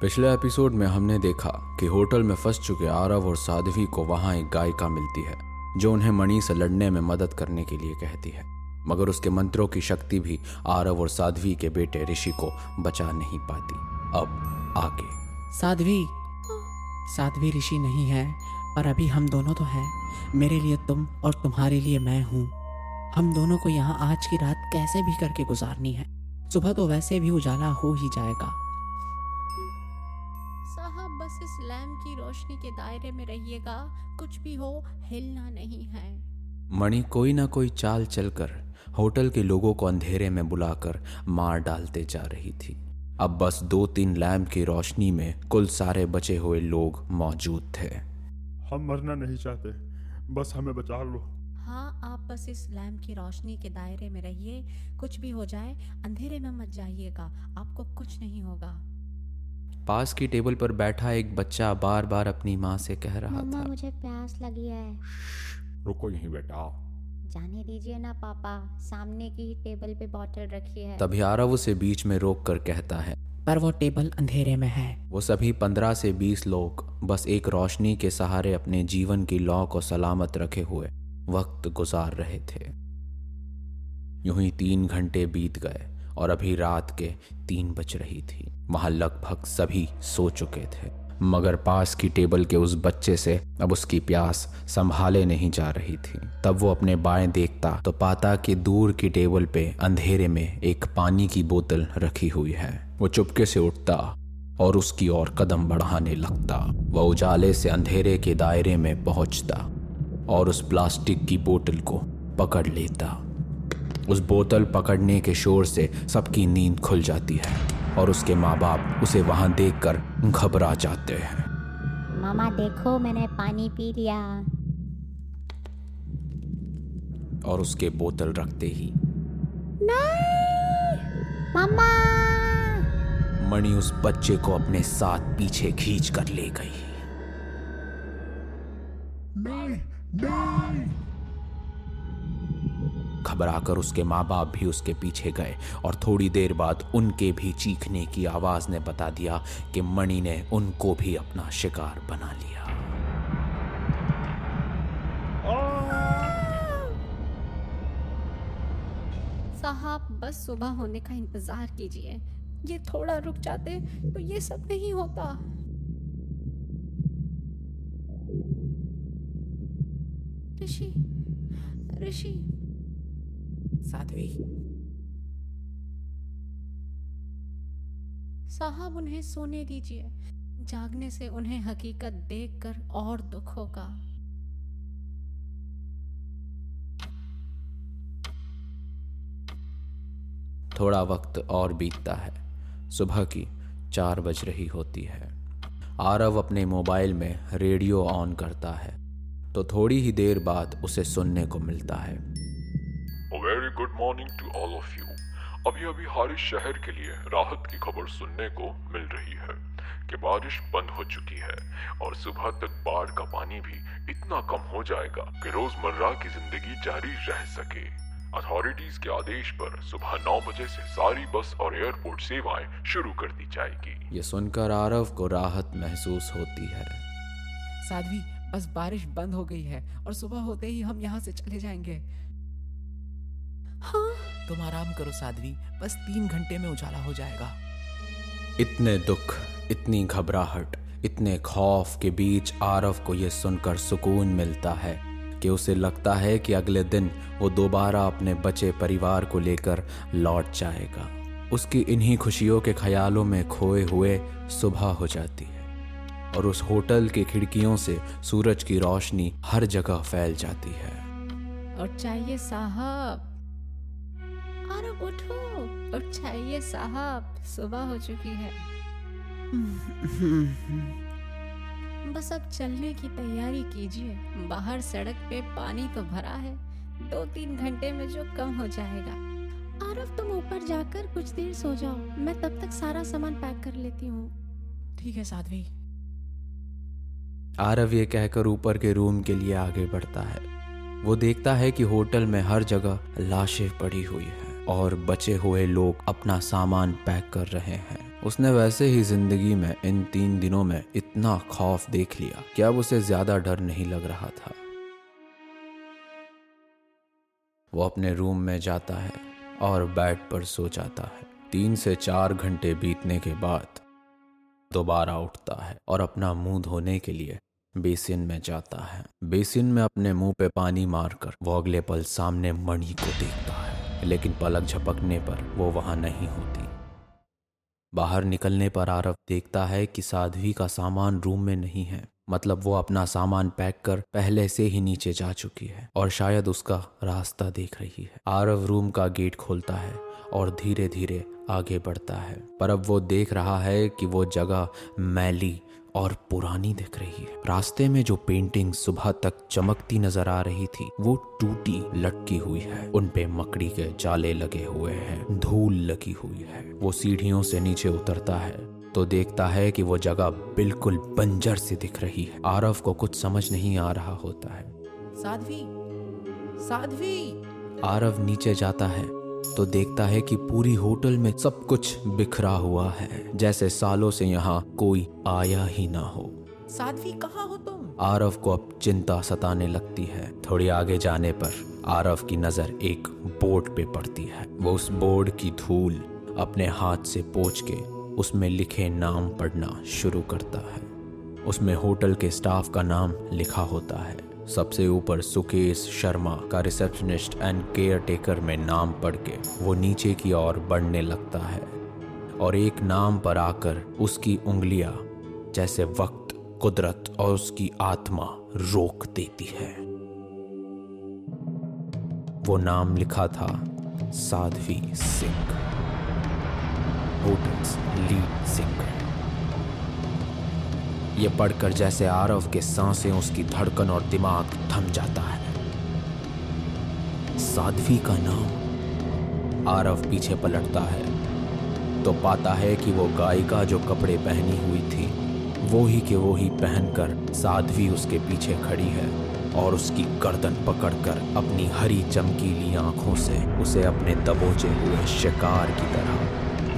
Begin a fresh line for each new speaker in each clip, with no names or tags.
पिछले एपिसोड में हमने देखा कि होटल में फंस चुके आरव और साध्वी को वहाँ एक गायिका मिलती है, जो उन्हें मणि से लड़ने में मदद करने के लिए कहती है। मगर उसके मंत्रों की शक्ति भी आरव और साध्वी के बेटे ऋषि को बचा नहीं पाती। अब आगे।
साध्वी। साध्वी ऋषि नहीं है, पर अभी हम दोनों तो हैं। मेरे लिए तुम और तुम्हारे लिए मैं हूँ। हम दोनों को यहाँ आज की रात कैसे भी करके गुजारनी है। सुबह तो वैसे भी उजाला हो ही जाएगा।
लैम्प की रोशनी के दायरे में रहिएगा कुछ भी हो हिलना नहीं है।
मणि कोई ना कोई चाल चलकर होटल के लोगों को अंधेरे में बुलाकर मार डालते जा रही थी। अब बस दो तीन लैम्प की रोशनी में कुल सारे बचे हुए लोग मौजूद थे।
हम मरना नहीं चाहते बस हमें बचा लो।
हाँ आप बस इस लैम्प की रोशनी के दायरे में रहिए कुछ भी हो जाए अंधेरे में मत जाइएगा आपको कुछ नहीं होगा।
पास की टेबल पर बैठा एक बच्चा बार बार अपनी माँ से कह रहा था।
मुझे प्यास लगी है।
रुको यहीं बेटा।
जाने दीजिए ना पापा सामने की ही टेबल पे बॉटल रखी है।
तभी आरव उसे बीच में रोक कर कहता है।
पर वो टेबल अंधेरे में है।
वो सभी पंद्रह से बीस लोग बस एक रोशनी के सहारे अपने जीवन की लौ को सलामत रखे हुए वक्त गुजार रहे थे। यूँ ही तीन घंटे बीत गए। और अभी रात के तीन बज रही थी। वहाँ लगभग सभी सो चुके थे। मगर पास की टेबल के उस बच्चे से अब उसकी प्यास संभाले नहीं जा रही थी। तब वो अपने बाएँ देखता तो पाता कि दूर की टेबल पे अंधेरे में एक पानी की बोतल रखी हुई है। वो चुपके से उठता और उसकी ओर कदम बढ़ाने लगता। वह उजाले से अंधेरे के दायरे में पहुँचता और उस प्लास्टिक की बोतल को पकड़ लेता। उस बोतल पकड़ने के शोर से सबकी नींद खुल जाती है और उसके माँ बाप उसे वहाँ देखकर घबरा जाते हैं।
मामा देखो मैंने पानी पी लिया।
और उसके बोतल रखते ही
मामा।
मणि उस बच्चे को अपने साथ पीछे खींच कर ले गई। घबराकर उसके माँ बाप भी उसके पीछे गए और थोड़ी देर बाद उनके भी चीखने की आवाज़ ने बता दिया कि मणि ने उनको भी अपना शिकार बना लिया।
साहब, बस सुबह होने का इंतज़ार कीजिए। ये थोड़ा रुक जाते तो ये सब नहीं होता। ऋषि ऋषि
साध्वी।
साहब, उन्हें सोने दीजिए। जागने से उन्हें हकीकत देखकर और दुख होगा।
थोड़ा वक्त और बीतता है। सुबह की चार बज रही होती है। आरव अपने मोबाइल में रेडियो ऑन करता है। तो थोड़ी ही देर बाद उसे सुनने को मिलता है।
Very good morning to all of you अभी अभी हमारे शहर के लिए राहत की खबर सुनने को मिल रही है कि बारिश बंद हो चुकी है और सुबह तक बाढ़ का पानी भी इतना कम हो जाएगा कि रोज़मर्रा की ज़िंदगी जारी रह सके। अथॉरिटीज के आदेश पर सुबह नौ बजे से सारी बस और एयरपोर्ट सेवाएँ शुरू कर दी जाएगी।
ये सुनकर आरव को राहत महसूस होती है।
साध्वी बस बारिश बंद हो गई है और सुबह होते ही हम यहाँ से चले जाएँगे।
हाँ।
तुम आराम करो साध्वी बस तीन घंटे में उजाला हो जाएगा।
इतने दुख इतनी घबराहट इतने खौफ के बीच आरव को यह सुनकर सुकून मिलता है कि उसे लगता है कि अगले दिन वो दोबारा अपने बचे परिवार को लेकर लौट जाएगा। उसकी इन्हीं खुशियों के ख्यालों में खोए हुए सुबह हो जाती है और उस होटल की खिड़कियों से सूरज की रोशनी हर जगह फैल जाती है।
और चाहिए साहब अरे उठो उठ जाइए साहब सुबह हो चुकी है। बस अब चलने की तैयारी कीजिए। बाहर सड़क पे पानी तो भरा है। दो तीन घंटे में जो कम हो जाएगा। आरफ तुम ऊपर जाकर कुछ देर सो जाओ। मैं तब तक सारा सामान पैक कर लेती हूँ।
ठीक है साध्वी।
आरव ये कहकर ऊपर के रूम के लिए आगे बढ़ता है। वो देखता है कि होटल में हर जगह लाशें पड़ी हुई हैं। और बचे हुए लोग अपना सामान पैक कर रहे हैं। उसने वैसे ही ज़िंदगी में इन तीन दिनों में इतना खौफ देख लिया कि अब उसे ज़्यादा डर नहीं लग रहा था। वो अपने रूम में जाता है और बेड पर सो जाता है। तीन से चार घंटे बीतने के बाद दोबारा उठता है और अपना मुँह धोने के लिए बेसिन में जाता है। बेसिन में अपने मुँह पे पानी मारकर वो अगले पल सामने मणि को देखता है। लेकिन पलक झपकने पर वो वहाँ नहीं होती। बाहर निकलने पर आरव देखता है कि साध्वी का सामान रूम में नहीं है। मतलब वो अपना सामान पैक कर पहले से ही नीचे जा चुकी है और शायद उसका रास्ता देख रही है। आरव रूम का गेट खोलता है और धीरे धीरे आगे बढ़ता है। पर अब वो देख रहा है कि वो जगह मैली और पुरानी दिख रही है। रास्ते में जो पेंटिंग सुबह तक चमकती नज़र आ रही थी वो टूटी लटकी हुई है। उनपे मकड़ी के जाले लगे हुए हैं धूल लगी हुई है। वो सीढ़ियों से नीचे उतरता है तो देखता है कि वो जगह बिल्कुल बंजर सी दिख रही है। आरव को कुछ समझ नहीं आ रहा होता है।
साध्वी साध्वी।
आरव नीचे जाता है तो देखता है कि पूरी होटल में सब कुछ बिखरा हुआ है जैसे सालों से यहाँ कोई आया ही ना हो।
साध्वी कहाँ हो तुम?
आरव को अब चिंता सताने लगती है। थोड़ी आगे जाने पर आरव की नज़र एक बोर्ड पे पड़ती है। वो उस बोर्ड की धूल अपने हाथ से पोछ के उसमें लिखे नाम पढ़ना शुरू करता है। उसमें होटल के स्टाफ का नाम लिखा होता है। सबसे ऊपर सुकेश शर्मा का रिसेप्शनिस्ट एंड केयर टेकर में नाम पढ़ के वो नीचे की ओर बढ़ने लगता है और एक नाम पर आकर उसकी उंगलियाँ, जैसे वक्त, कुदरत और उसकी आत्मा रोक देती है। वो नाम लिखा था Sadhvi Singh, hotels lead singer ये पढ़कर जैसे आरव के साँसें उसकी धड़कन और दिमाग थम जाता है। साध्वी का नाम आरव पीछे पलटता है। तो पाता है कि वो गायिका जो कपड़े पहनी हुई थी, वो ही के वो ही पहनकर साध्वी उसके पीछे खड़ी है और उसकी गर्दन पकड़कर अपनी हरी चमकीली आँखों से उसे अपने दबोचे हुए शिकार की तरह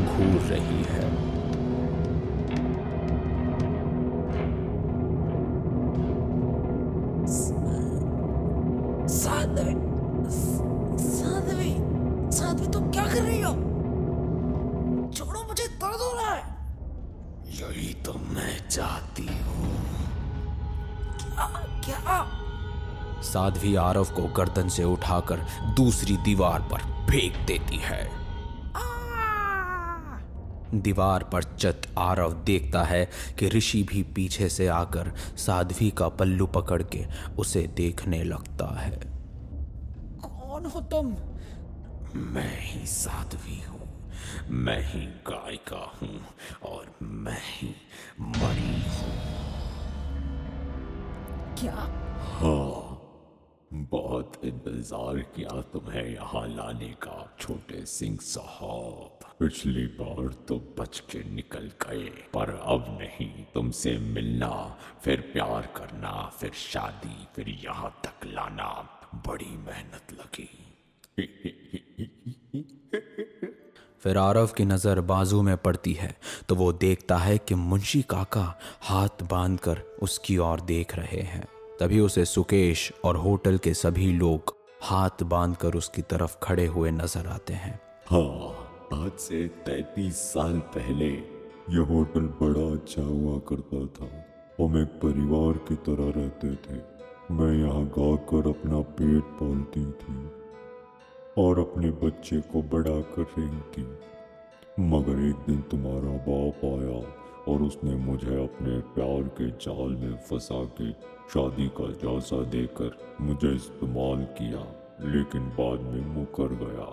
घूर रही है।
कर रही हो? छोड़ो मुझे दर्द हो रहा है।
यही तो मैं चाहती हूँ।
क्या क्या?
साध्वी आरव को गर्दन से उठाकर दूसरी दीवार पर फेंक देती है। दीवार पर चत आरव देखता है कि ऋषि भी पीछे से आकर साध्वी का पल्लू पकड़ के उसे देखने लगता है।
कौन हो तुम?
मैं ही साध्वी हूँ मैं ही गायिका हूँ और मैं ही मणि हूँ।
क्या?
हाँ बहुत इंतज़ार किया तुम्हें यहाँ लाने का छोटे सिंह साहब। पिछली बार तो बच के निकल गए पर अब नहीं तुमसे मिलना फिर प्यार करना फिर शादी फिर यहाँ तक लाना। बड़ी मेहनत लगी।
फिर आरव की नज़र बाजू में पड़ती है तो वो देखता है कि मुंशी काका हाथ बांधकर उसकी ओर देख रहे हैं। तभी उसे सुकेश और होटल के सभी लोग हाथ बांधकर उसकी तरफ़ खड़े हुए नज़र आते हैं।
हाँ आज से तैतीस साल पहले यह होटल बड़ा अच्छा हुआ करता था। हम एक परिवार की तरह रहते थे। मैं यहाँ गाकर अपना पेट पालती थी। और अपने बच्चे को बड़ा कर रही थी मगर एक दिन तुम्हारा बाप आया और उसने मुझे अपने प्यार के जाल में फंसा के शादी का जायजा देकर मुझे इस्तेमाल किया, लेकिन बाद में मुकर गया।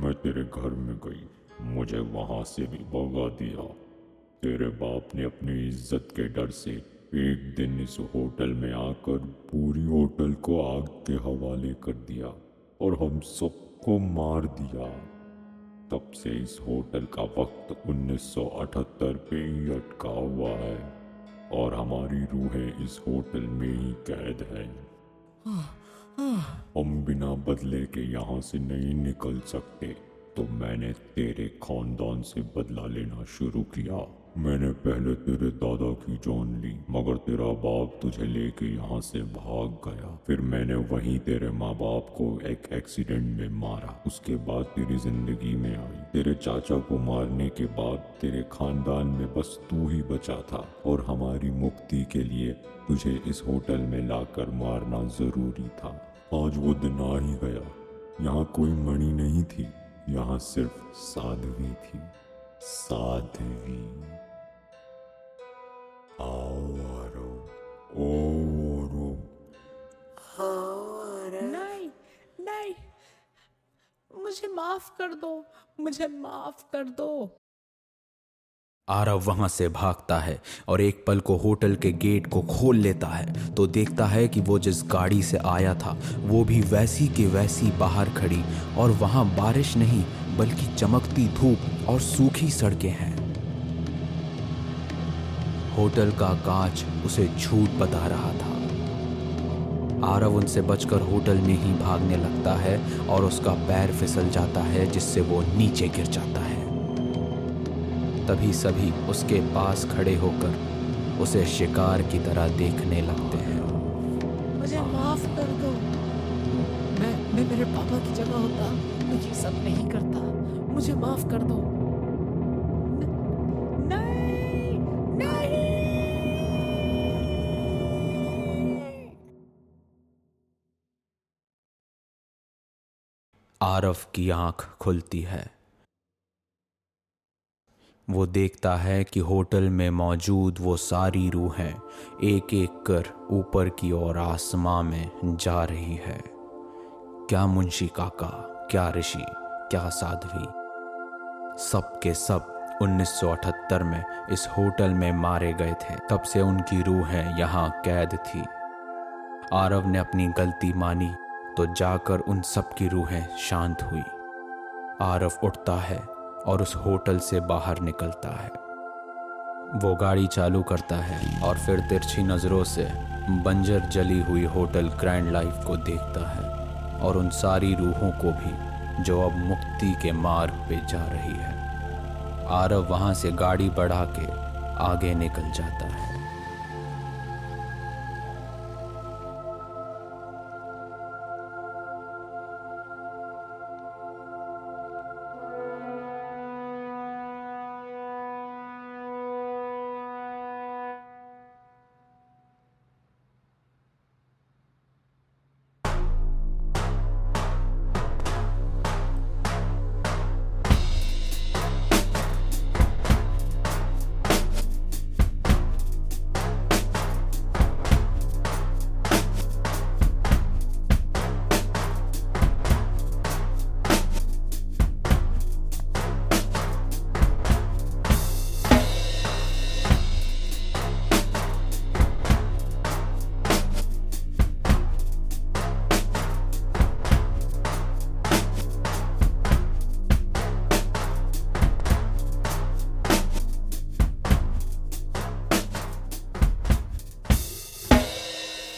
मैं तेरे घर में गई, मुझे वहाँ से भी भगा दिया। तेरे बाप ने अपनी इज़्ज़त के डर से एक दिन इस होटल में आकर पूरी होटल को आग के हवाले कर दिया और हम सबको मार दिया। तब से इस होटल का वक्त 1978 पे ही अटका हुआ है और हमारी रूहें इस होटल में ही कैद हैं। हम बिना बदले के यहाँ से नहीं निकल सकते तो मैंने तेरे खानदान से बदला लेना शुरू किया। मैंने पहले तेरे दादा की जान ली, मगर तेरा बाप तुझे लेके यहाँ से भाग गया। फिर मैंने वहीं तेरे माँ बाप को एक एक्सीडेंट में मारा। उसके बाद तेरी ज़िंदगी में आई। तेरे चाचा को मारने के बाद तेरे खानदान में बस तू ही बचा था। और हमारी मुक्ति के लिए तुझे इस होटल में लाकर मारना ज़रूरी था। आज वो दिन आ ही गया। यहाँ कोई मणि नहीं थी। यहाँ सिर्फ़ साधवी थी। साध्वी। आओ आरो ओ आरो
नहीं नहीं। मुझे माफ़ कर दो मुझे माफ़ कर दो।
आरव वहाँ से भागता है और एक पल को होटल के गेट को खोल लेता है तो देखता है कि वो जिस गाड़ी से आया था वो भी वैसी के वैसी बाहर खड़ी और वहाँ बारिश नहीं बल्कि चमकती धूप और सूखी सड़कें हैं। होटल का कांच उसे झूठ बता रहा था। आरव उनसे बचकर होटल में ही भागने लगता है और उसका पैर फिसल जाता है, जिससे वो नीचे गिर जाता है। तभी सभी उसके पास खड़े होकर उसे शिकार की तरह देखने लगते हैं।
मुझे माफ़ कर दो। मैं मैं मेरे पापा की जगह होता तो ये सब नहीं करता मुझे माफ़ कर दो।
आरव की आँख खुलती है। वो देखता है कि होटल में मौजूद वो सारी रूहें एक एक कर ऊपर की ओर आसमां में जा रही है। क्या मुंशी काका, क्या ऋषि, क्या साध्वी? सब के सब 1978 में इस होटल में मारे गए थे। तब से उनकी रूहें यहाँ कैद थी। आरव ने अपनी गलती मानी तो जाकर उन सब की रूहें शांत हुई। आरव उठता है और उस होटल से बाहर निकलता है। वो गाड़ी चालू करता है और फिर तिरछी नज़रों से बंजर जली हुई होटल ग्रैंड लाइफ को देखता है और उन सारी रूहों को भी जो अब मुक्ति के मार्ग पे जा रही है। आरव वहाँ से गाड़ी बढ़ा के आगे निकल जाता है।